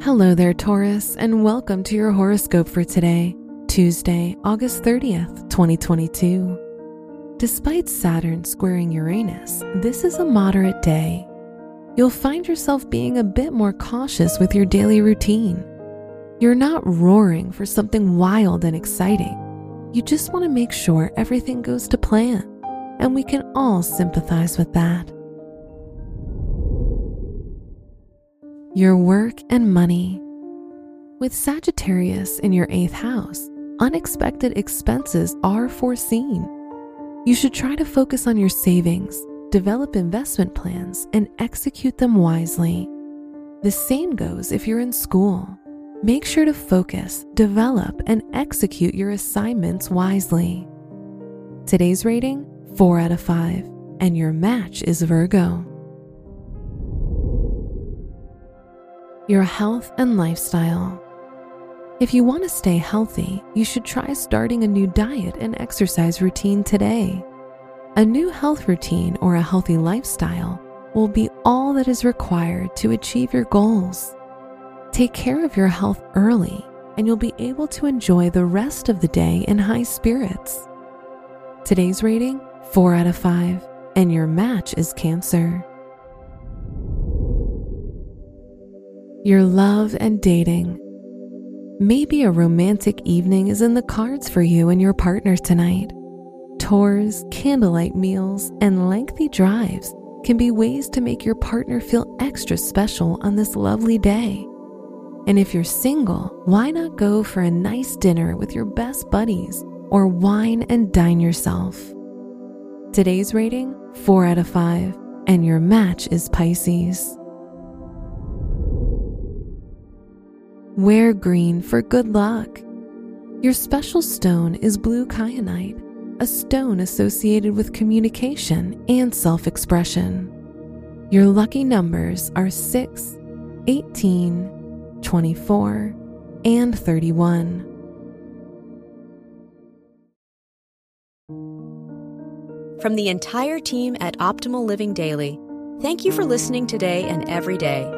Hello there, Taurus, and welcome to your horoscope for today, Tuesday, August 30th, 2022. Despite Saturn squaring Uranus, this is a moderate day. You'll find yourself being a bit more cautious with your daily routine. You're not roaring for something wild and exciting. You just want to make sure everything goes to plan, and we can all sympathize with that. Your work and money. With Sagittarius in your eighth house, unexpected expenses are foreseen. You should try to focus on your savings, develop investment plans, and execute them wisely. The same goes if you're in school. Make sure to focus, develop, and execute your assignments wisely. Today's rating 4 out of 5, and your match is Virgo. Your health and lifestyle. If you want to stay healthy, you should try starting a new diet and exercise routine today. A new health routine or a healthy lifestyle will be all that is required to achieve your goals. Take care of your health early, and you'll be able to enjoy the rest of the day in high spirits. Today's rating 4 out of 5, and your match is Cancer. Your love and dating. Maybe a romantic evening is in the cards for you and your partner tonight. Tours, candlelight meals, and lengthy drives can be ways to make your partner feel extra special on this lovely day. And if you're single, why not go for a nice dinner with your best buddies or wine and dine yourself? Today's rating 4 out of 5, and your match is Pisces. Wear green for good luck. Your special stone is blue kyanite, a stone associated with communication and self expression. Your lucky numbers are 6, 18, 24, and 31. From the entire team at Optimal Living Daily, thank you for listening today and every day.